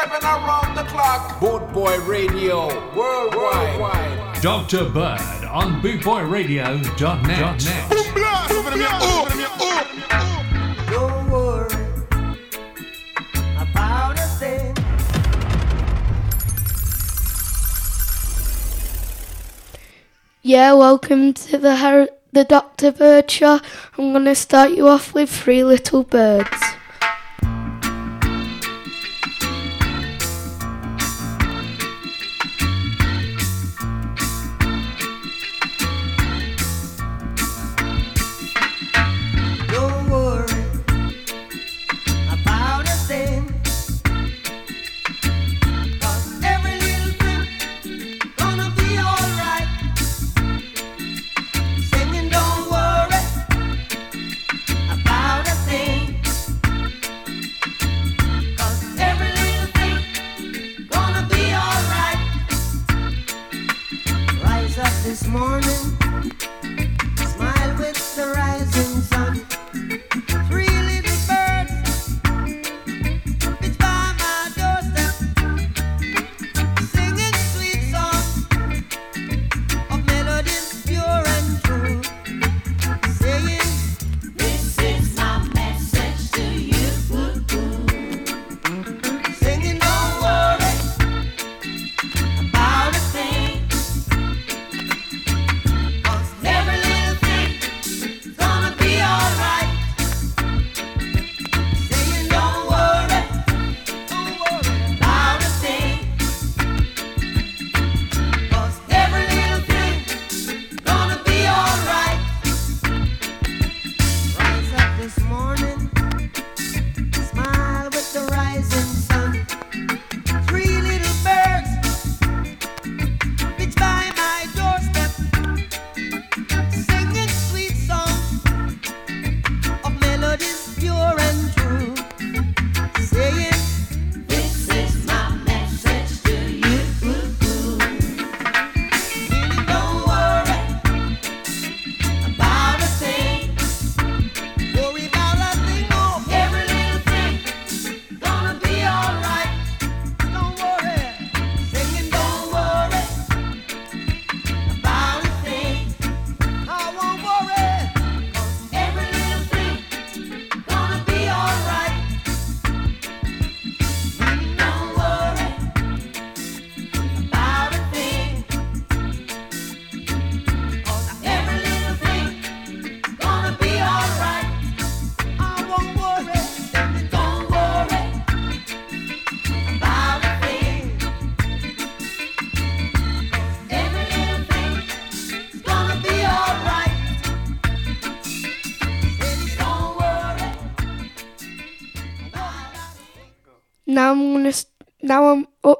seven around the clock. Boot Boy Radio, worldwide. Dr. Bird on bootboyradio.net. Don't worry about a thing. Yeah, welcome to the the Dr. Bird Show. I'm going to start you off with three little birds.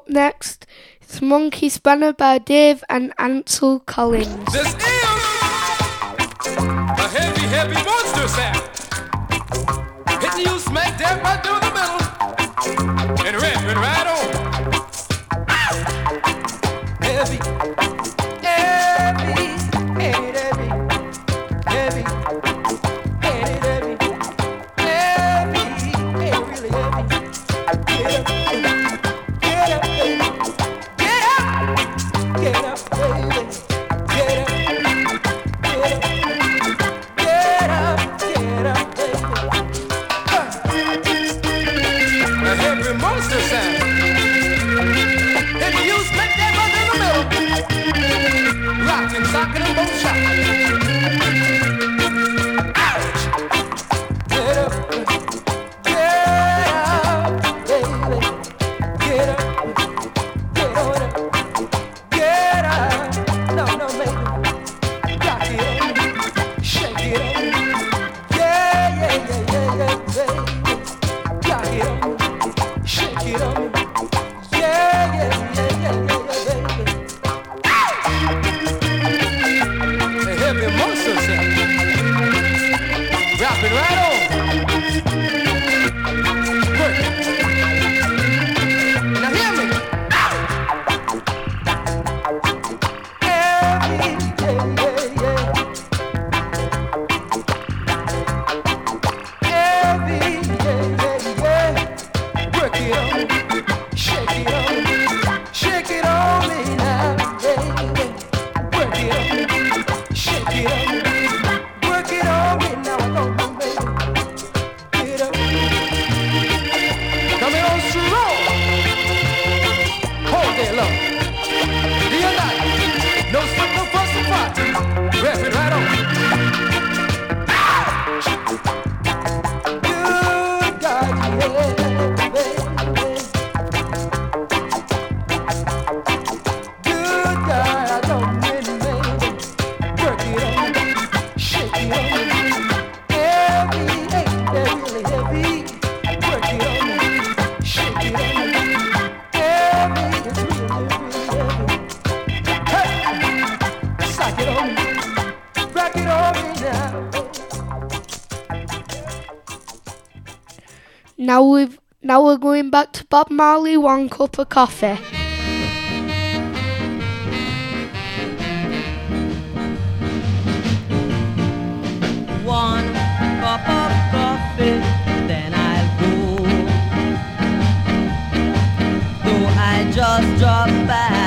next it's Monkey Spanner by Dave and Ansel Collins. This is a heavy, heavy monster sound. Hitting you smack Now we now we're going back to Bob Marley. One cup of coffee. One cup of coffee, then I'll go. Though I just drop back.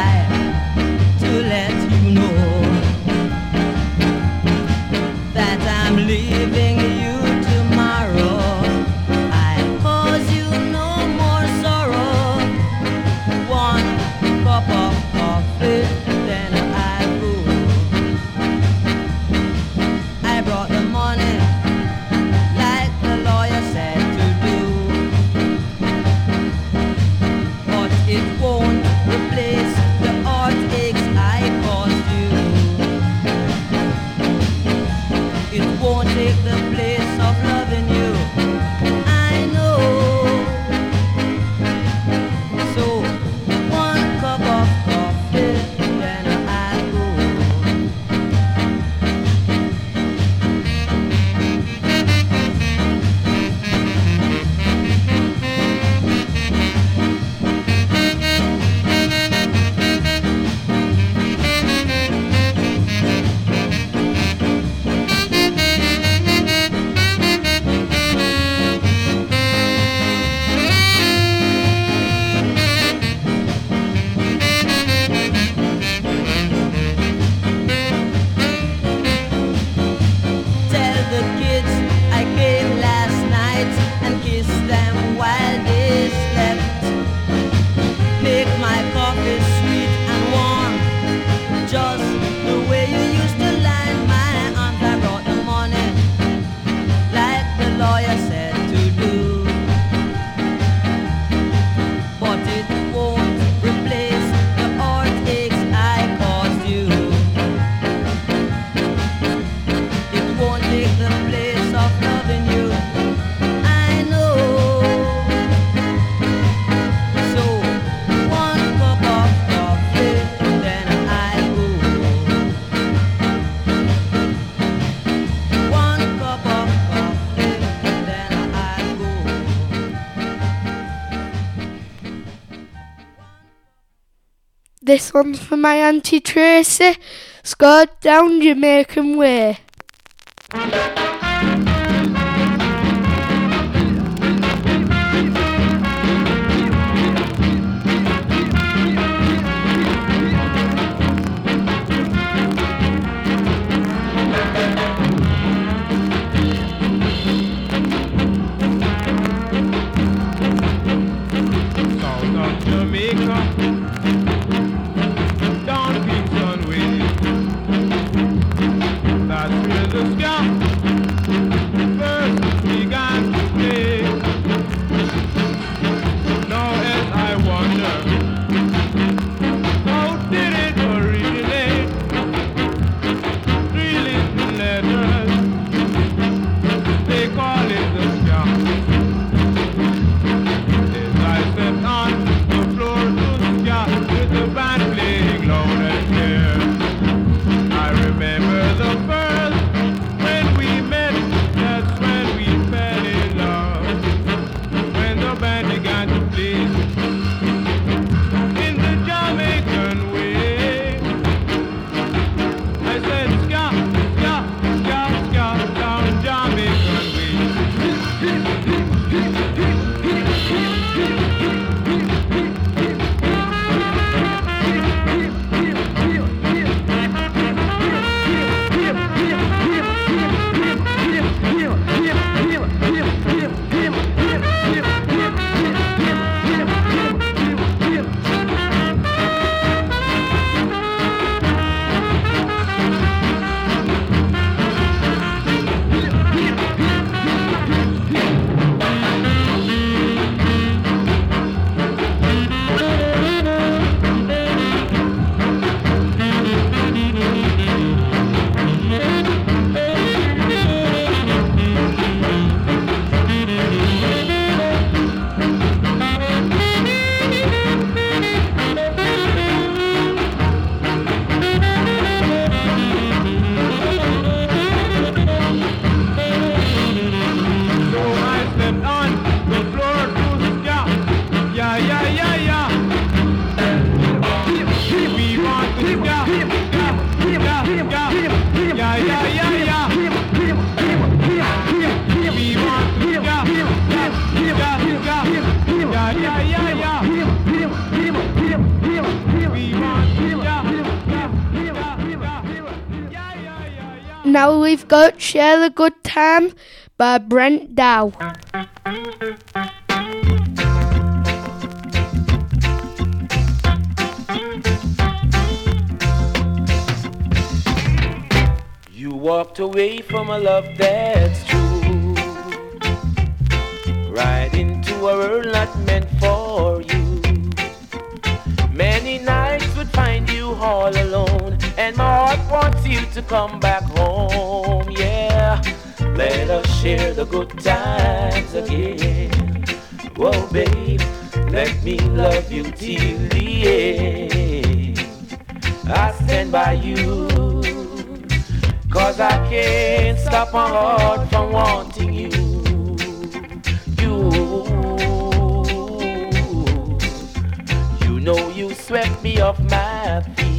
This one's for my Auntie Tracy. Scored down Jamaican way. Now we've got Share the Good Time by Brent Dowe. You walked away from a love that's true. Right into a world not meant for you. Many nights would find you all alone, and my heart wants you to come back home. Yeah, let us share the good times again. Whoa, babe, let me love you till the end. I stand by you. Cause I can't stop my heart from wanting you. You, you know you swept me off my feet.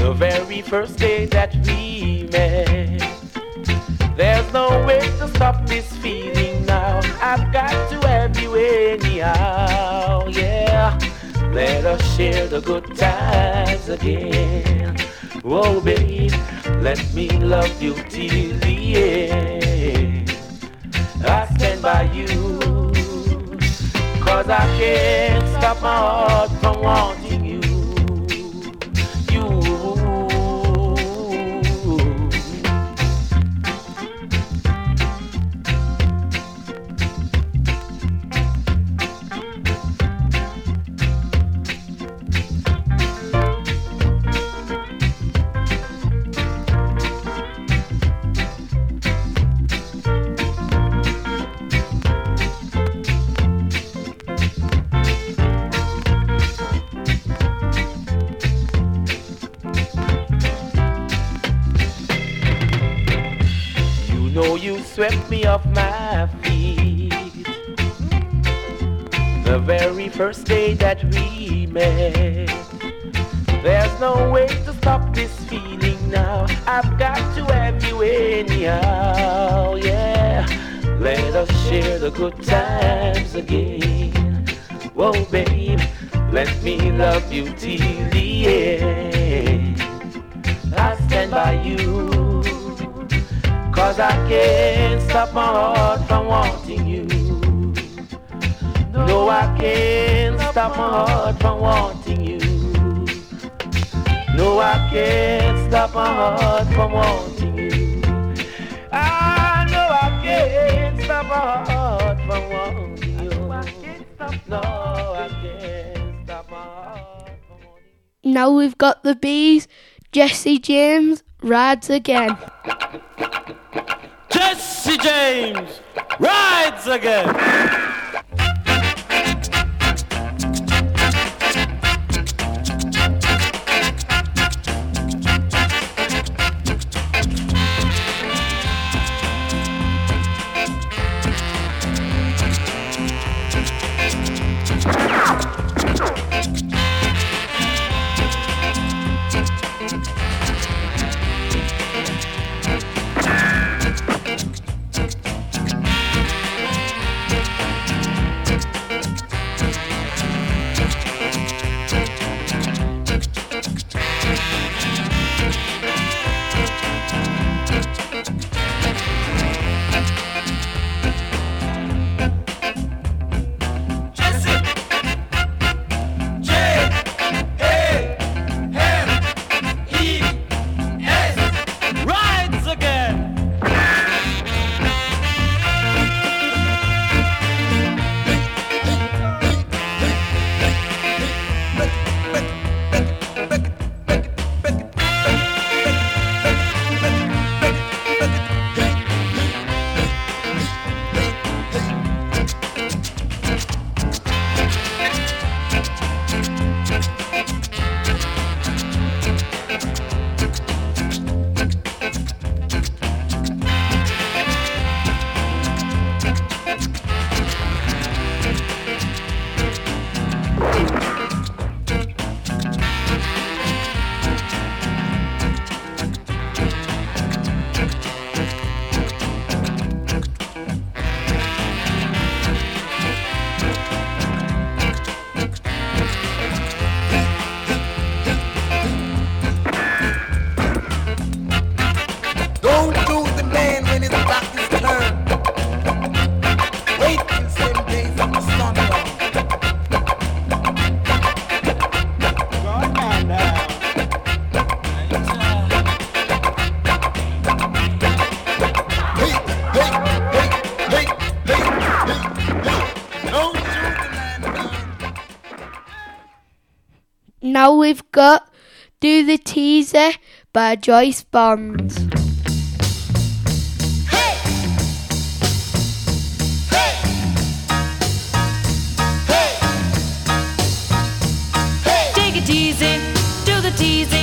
The very first day that we met. There's no way to stop this feeling now. I've got to have you anyhow, yeah. Let us share the good times again. Oh, babe, let me love you till the end. I stand by you, cause I can't stop my heart from wanting you. That we met. There's no way to stop this feeling now. I've got to have you anyhow, yeah. Let us share the good times again. Whoa, babe, let me love you till Now we've got the bees. Jesse James rides again. Jesse James rides again. Now we've got Do the Teaser by Joyce Bond. Hey! Hey! Hey! Take it easy, do the teasing.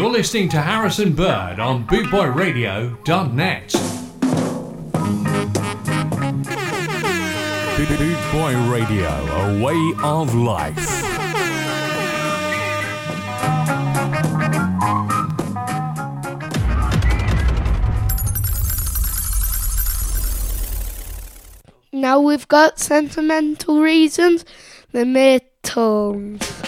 You're listening to Harrison Bird on BootboyRadio.net. Bootboy Radio, a way of life. Now we've got sentimental reasons, the Midtones.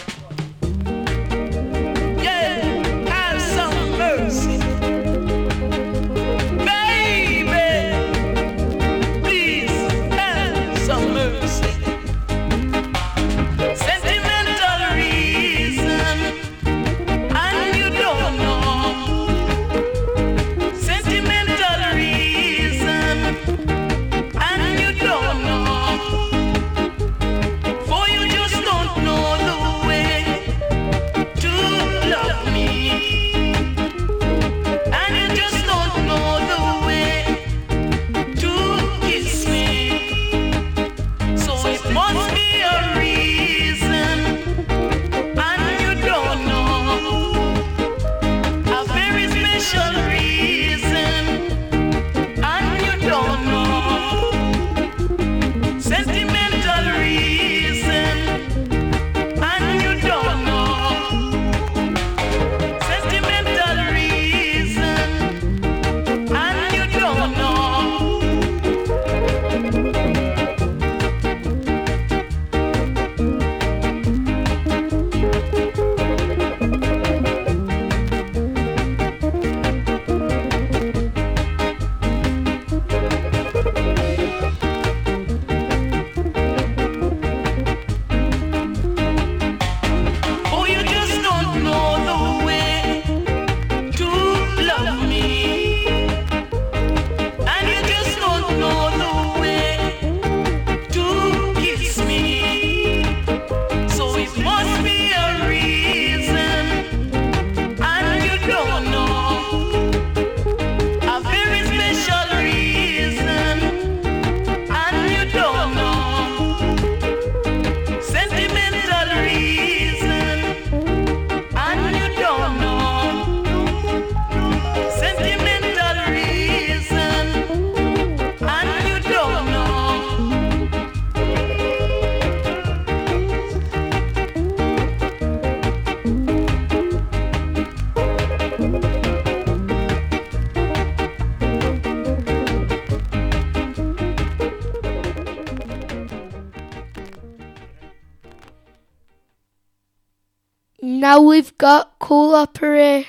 Got Cool Operator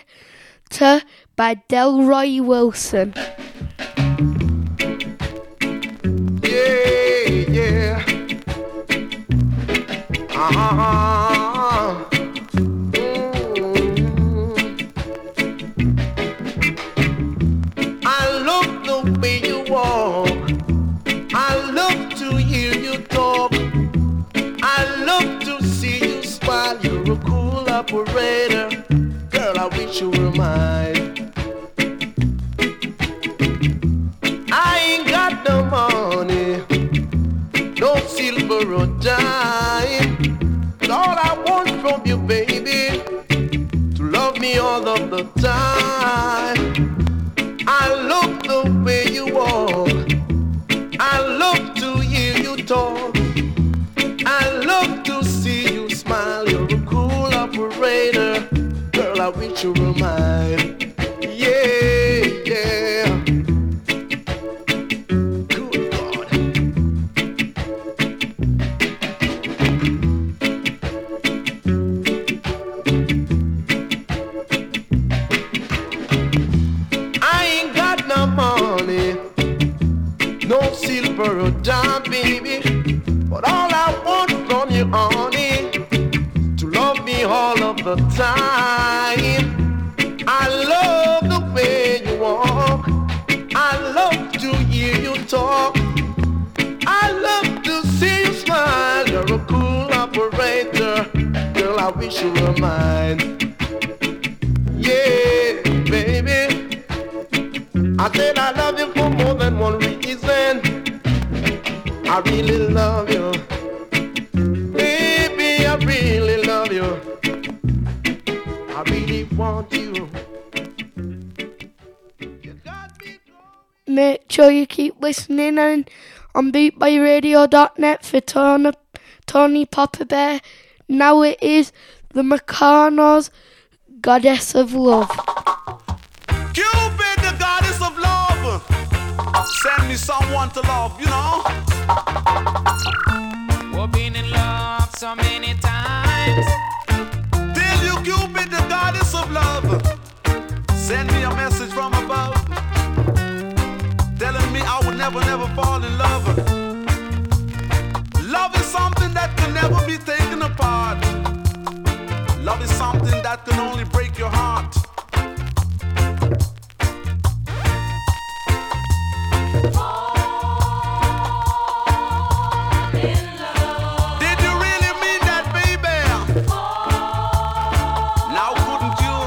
by Delroy Wilson. Yeah, yeah. Uh-huh. Operator. Girl, I wish you were mine. I ain't got no money, no silver or dime. But all I want from you, baby, to love me all of the time. I wish you were mine. Yeah, baby. I said I love you for more than one reason. I really love you. Baby, I really love you. I really want you. Make sure you keep listening and on bootboyradio.net for Tony, Tony Papa Bear. Now it is the Meccano's Goddess of Love. Cupid, the goddess of love. Send me someone to love, you know. We've been in love so many times. Tell you, Cupid, the goddess of love. Send me a message from above. Telling me I would never, never fall in love. Love is something that can never be taken apart. That can only break your heart. Did you really mean that, baby? Now couldn't you?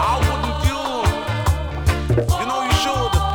How wouldn't you? You know you should.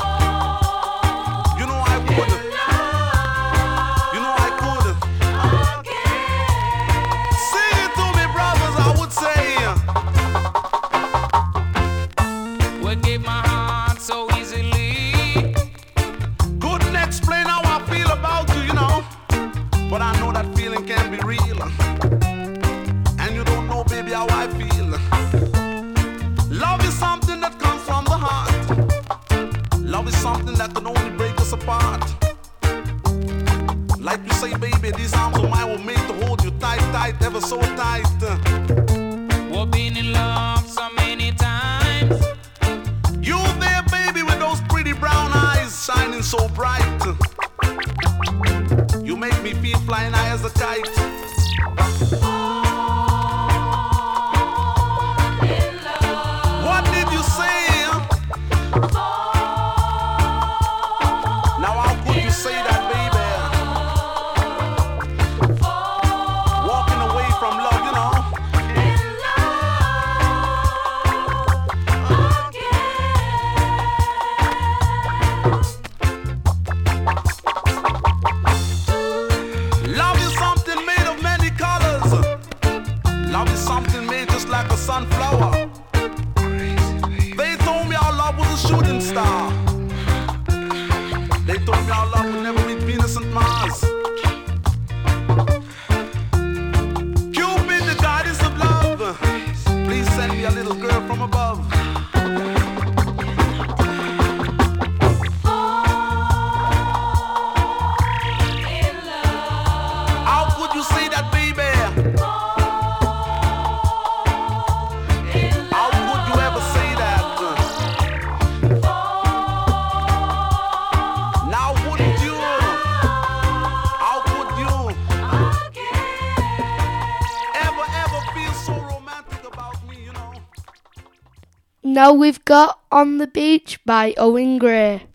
Now we've got On the Beach by Owen Gray.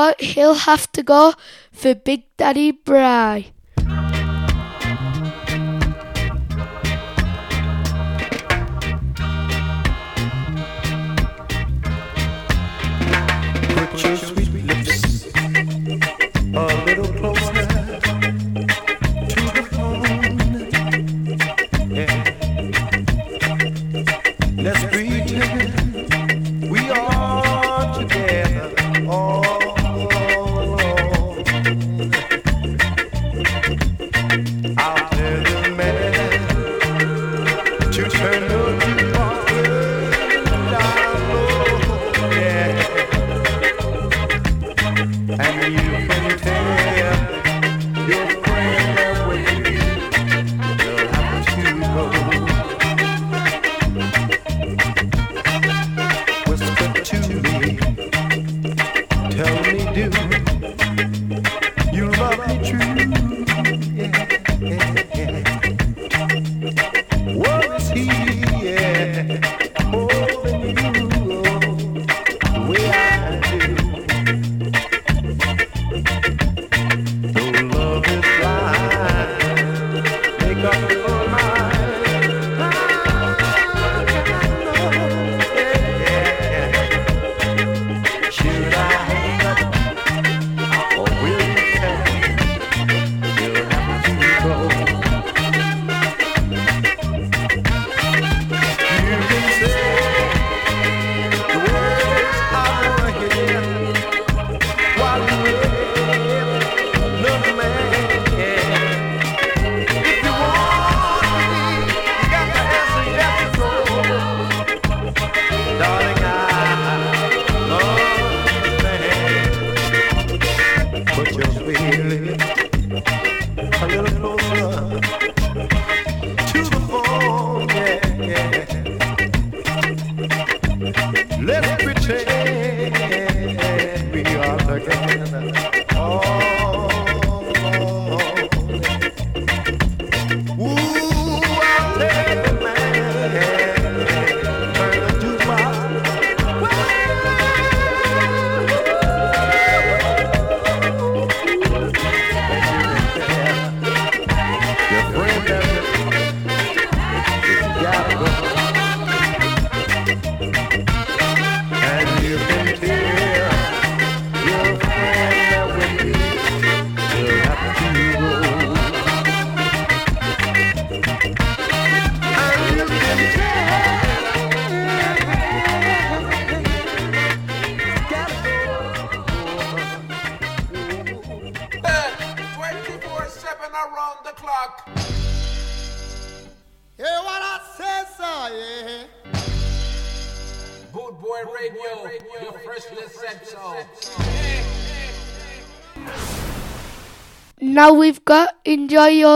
But he'll have to go for Big Daddy Bry.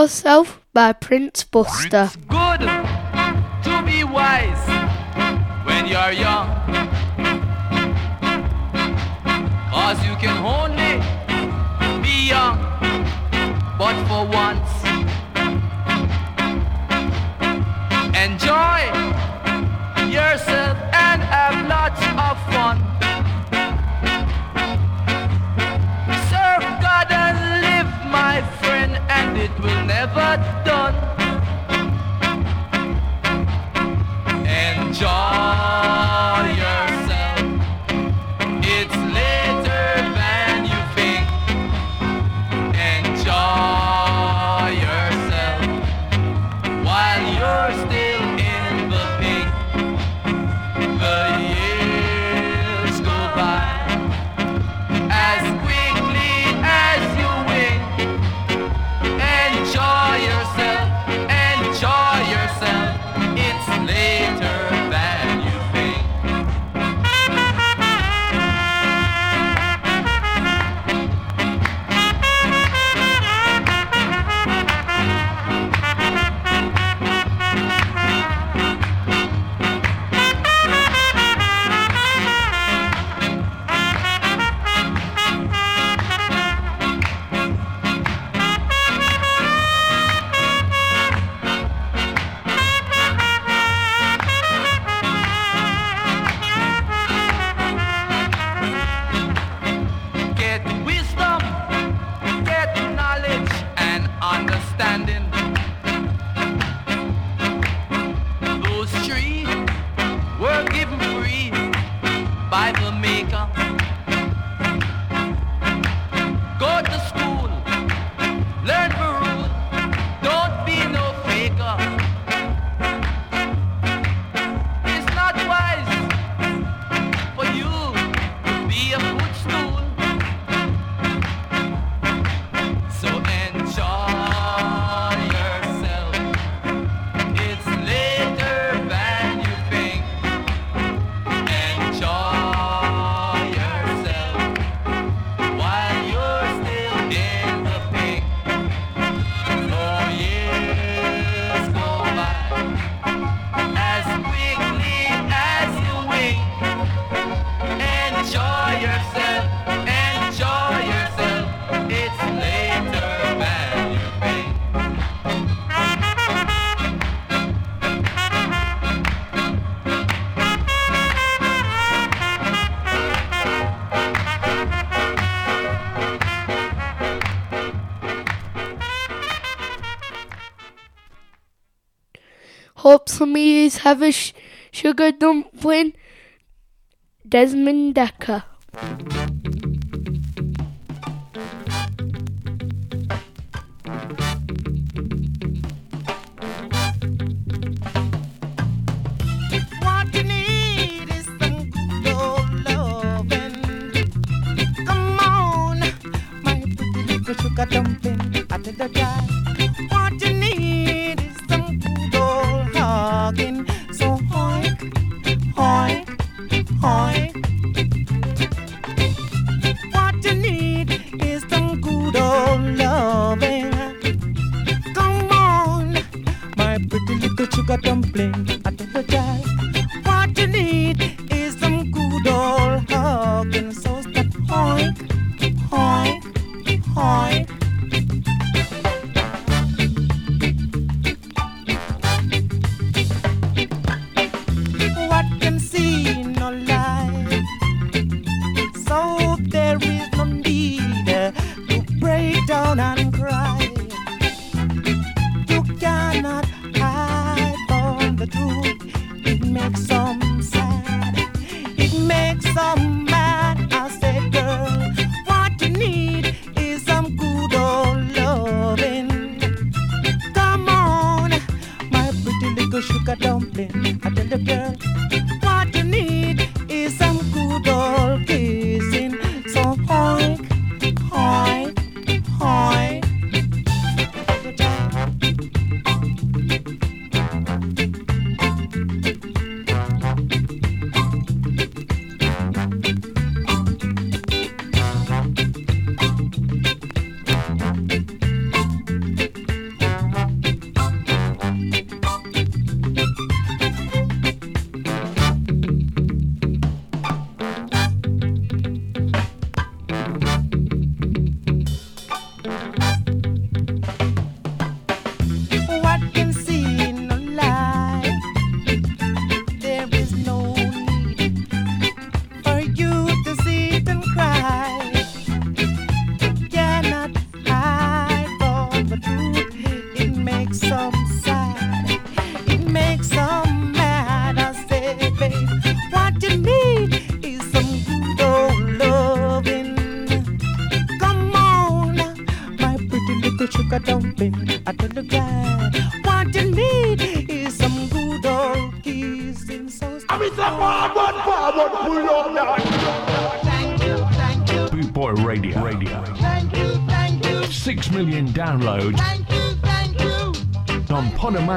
Yourself by Prince Buster. It's good to be wise when you're young. Cause you can only be young, but for once. Enjoy yourself. ever done. Enjoy. helps is have a sh- sugar dumpling, Desmond Dekker.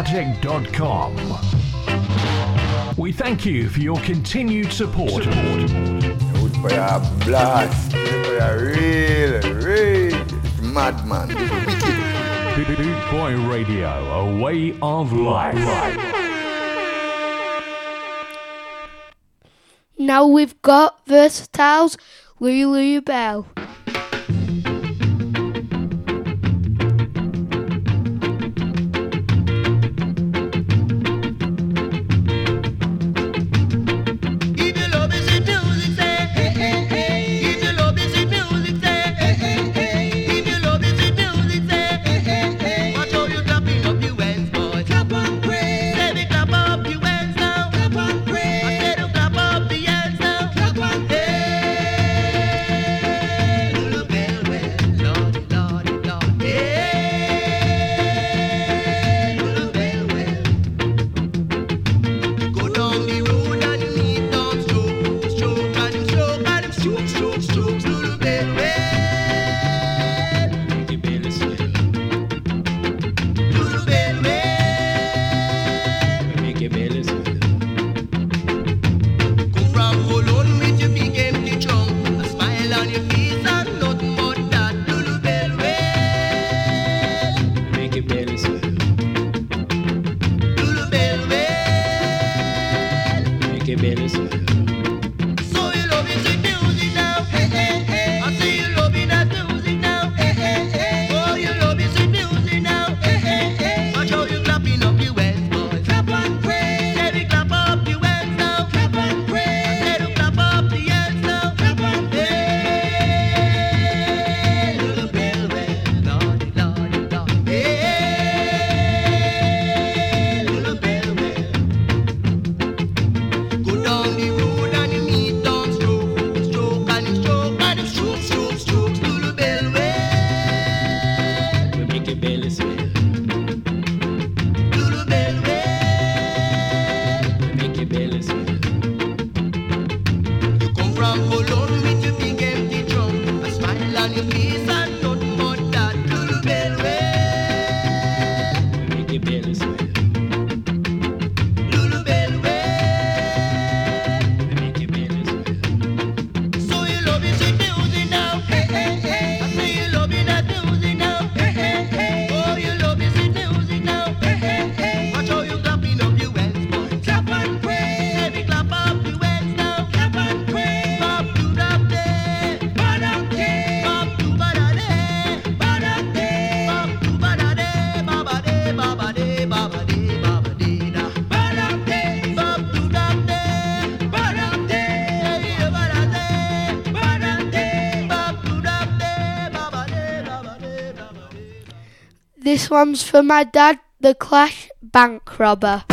project.com. We thank you for your continued support. Good for your blast. For your real, real madman. Boy Radio, a way of life. Now we've got Versatile's Lulu Bell. one's for my dad, the Clash bank robber.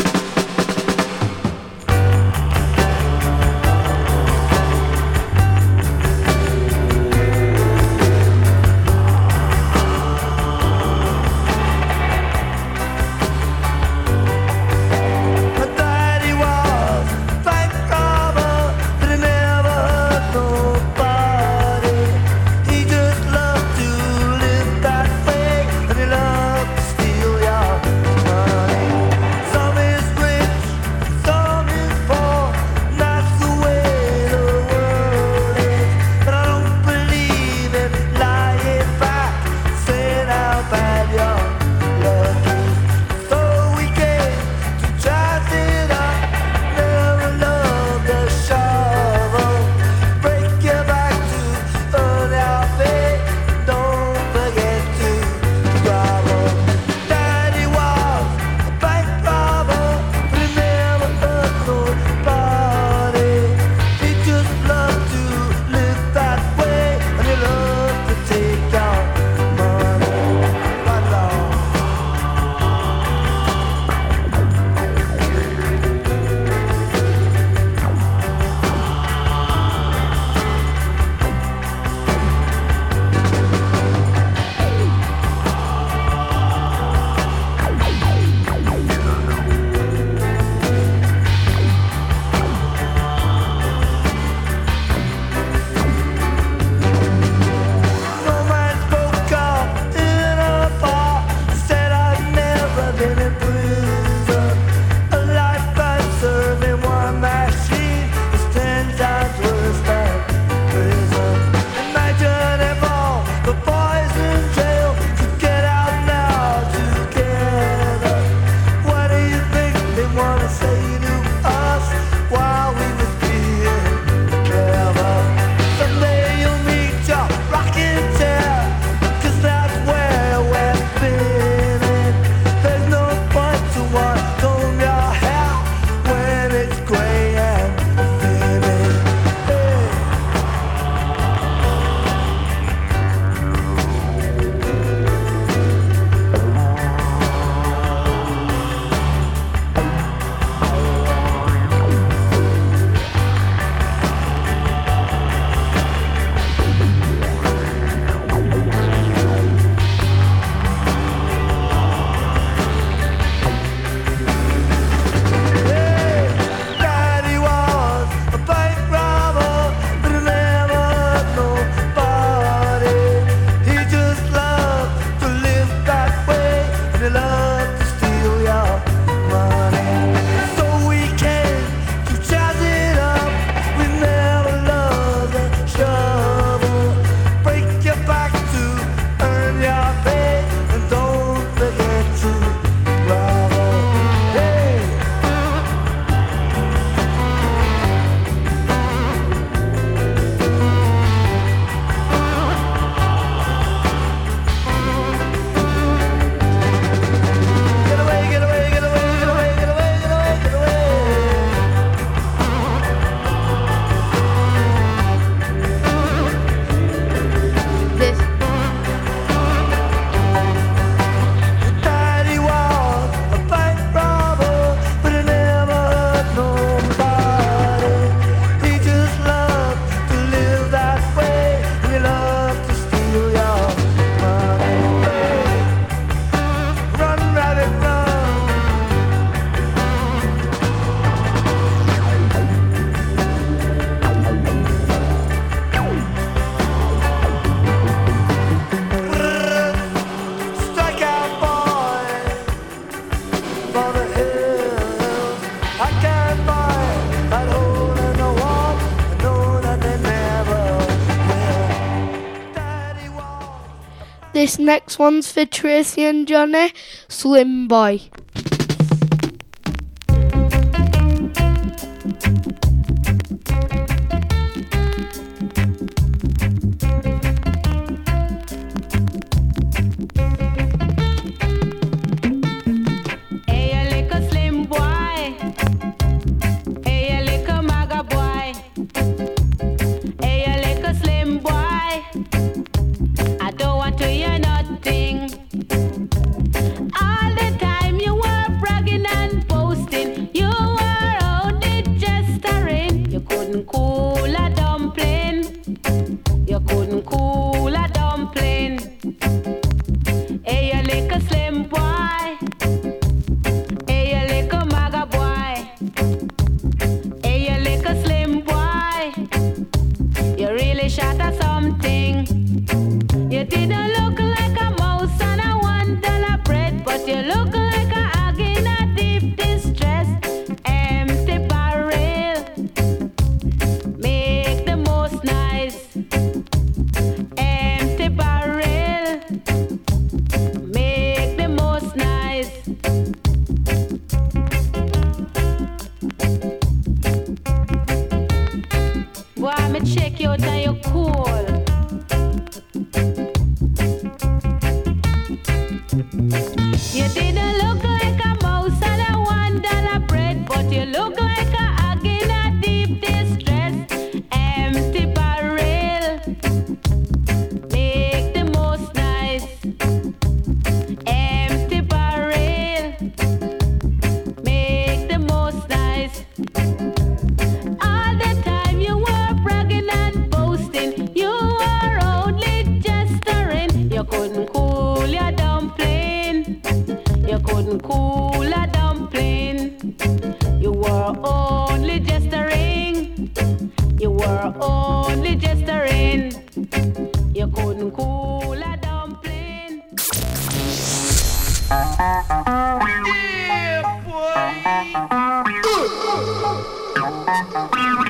This next one's for Tracy and Johnny, Slim Boy.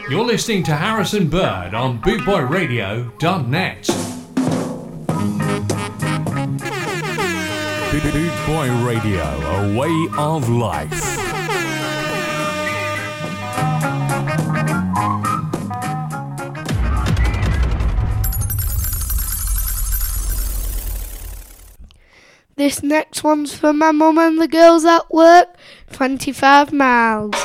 You're listening to Harrison Bird on BootboyRadio.net. Bootboy Radio, a way of life. This next one's for my mum and the girls at work, 25 miles.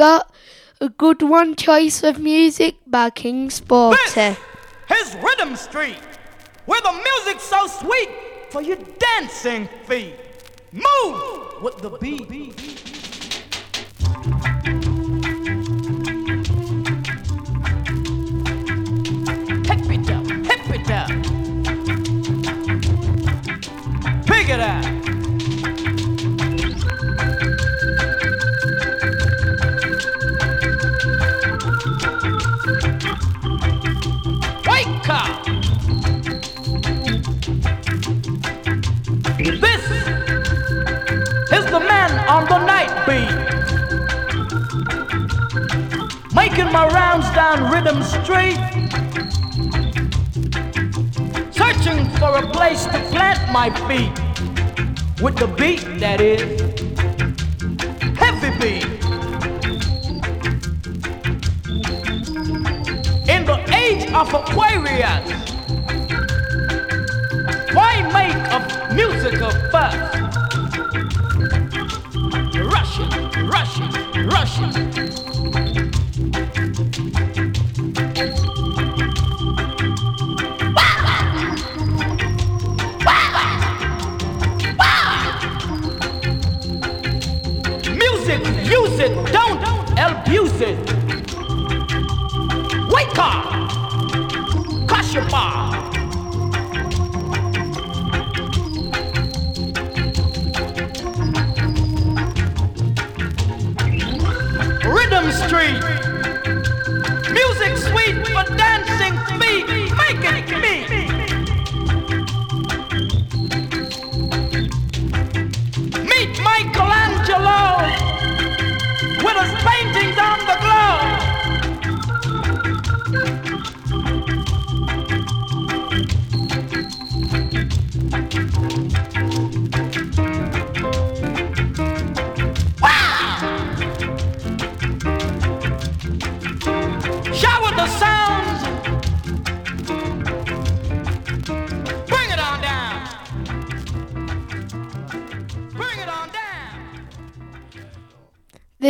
Got a good one choice of music by King Sporty. His Rhythm Street, where the music's so sweet for your dancing feet. Move with the beat. Hip it up, hip it up. Pick it up. On the night beat. Making my rounds down Rhythm Street. Searching for a place to plant my feet. With the beat that is heavy beat. In the age of Aquarius, why make a musical fuss? It, don't abuse it. Wake up! Kashapa! Rhythm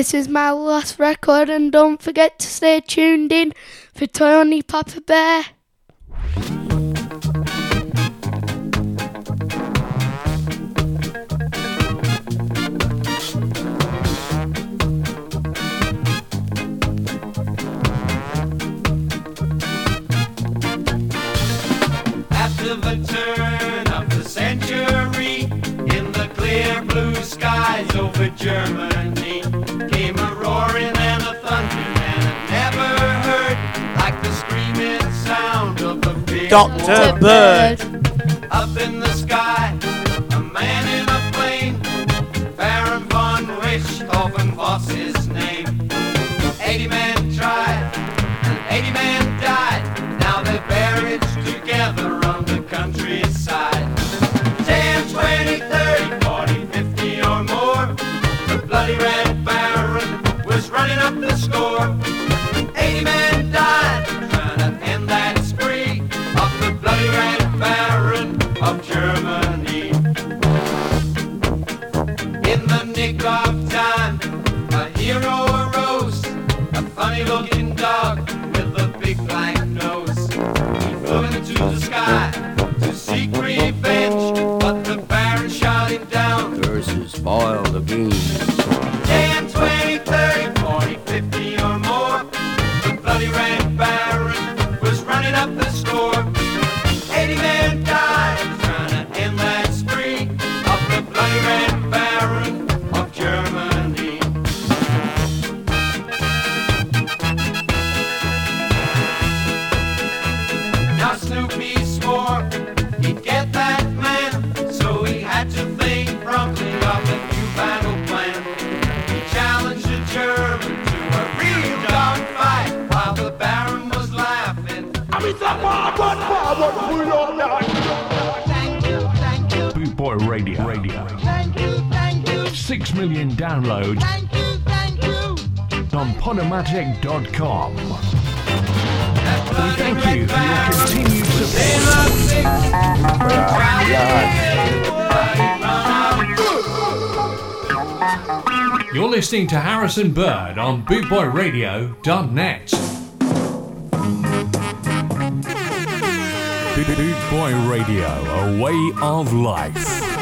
This is my last record, and don't forget to stay tuned in for Tony Papa Bear. Dr. Bird. Harrison Bird on BootboyRadio.net. Boot Boy Radio, a way of life.